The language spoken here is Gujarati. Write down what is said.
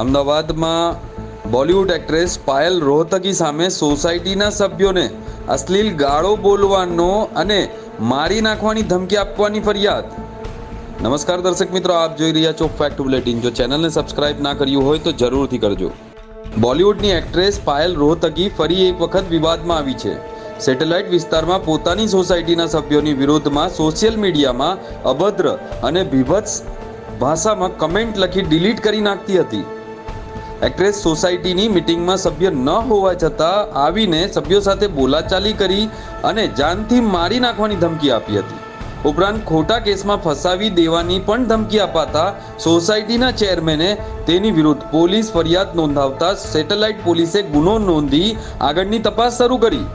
અમદાવાદમાં બોલિવૂડ એક્ટ્રેસ પાયલ રોહતકી સામે સોસાયટીના સભ્યોને અશ્લીલ ગાળો બોલવાનો અને મારી નાખવાની ધમકી આપવાની ફરિયાદ. નમસ્કાર દર્શક મિત્રો, આપ જોઈ રહ્યા છો ફેક્ટ બુલેટિન જો ચેનલને સબસ્ક્રાઇબ ના કર્યું હોય તો જરૂરથી કરજો. બોલિવૂડની એક્ટ્રેસ પાયલ રોહતકી ફરી એક વખત વિવાદમાં આવી છે. સેટેલાઇટ વિસ્તારમાં પોતાની સોસાયટીના સભ્યોની વિરોધમાં સોશિયલ મીડિયામાં અભદ્ર અને બીભત્સ ભાષામાં કમેન્ટ લખી ડિલીટ કરી નાખતી હતી. એક્ટ્રેસ સોસાયટીની મિટિંગમાં સભ્ય ન હોવા છતાં આવીને સભ્યો સાથે બોલાચાલી કરી અને જાનથી મારી નાખવાની ધમકી આપી હતી. ઉપરાંત ખોટા કેસમાં ફસાવી દેવાની પણ ધમકી અપાતા સોસાયટીના ચેરમેને તેની વિરુદ્ધ પોલીસ ફરિયાદ નોંધાવતા સેટેલાઇટ પોલીસે ગુનો નોંધી આગળની તપાસ શરૂ કરી.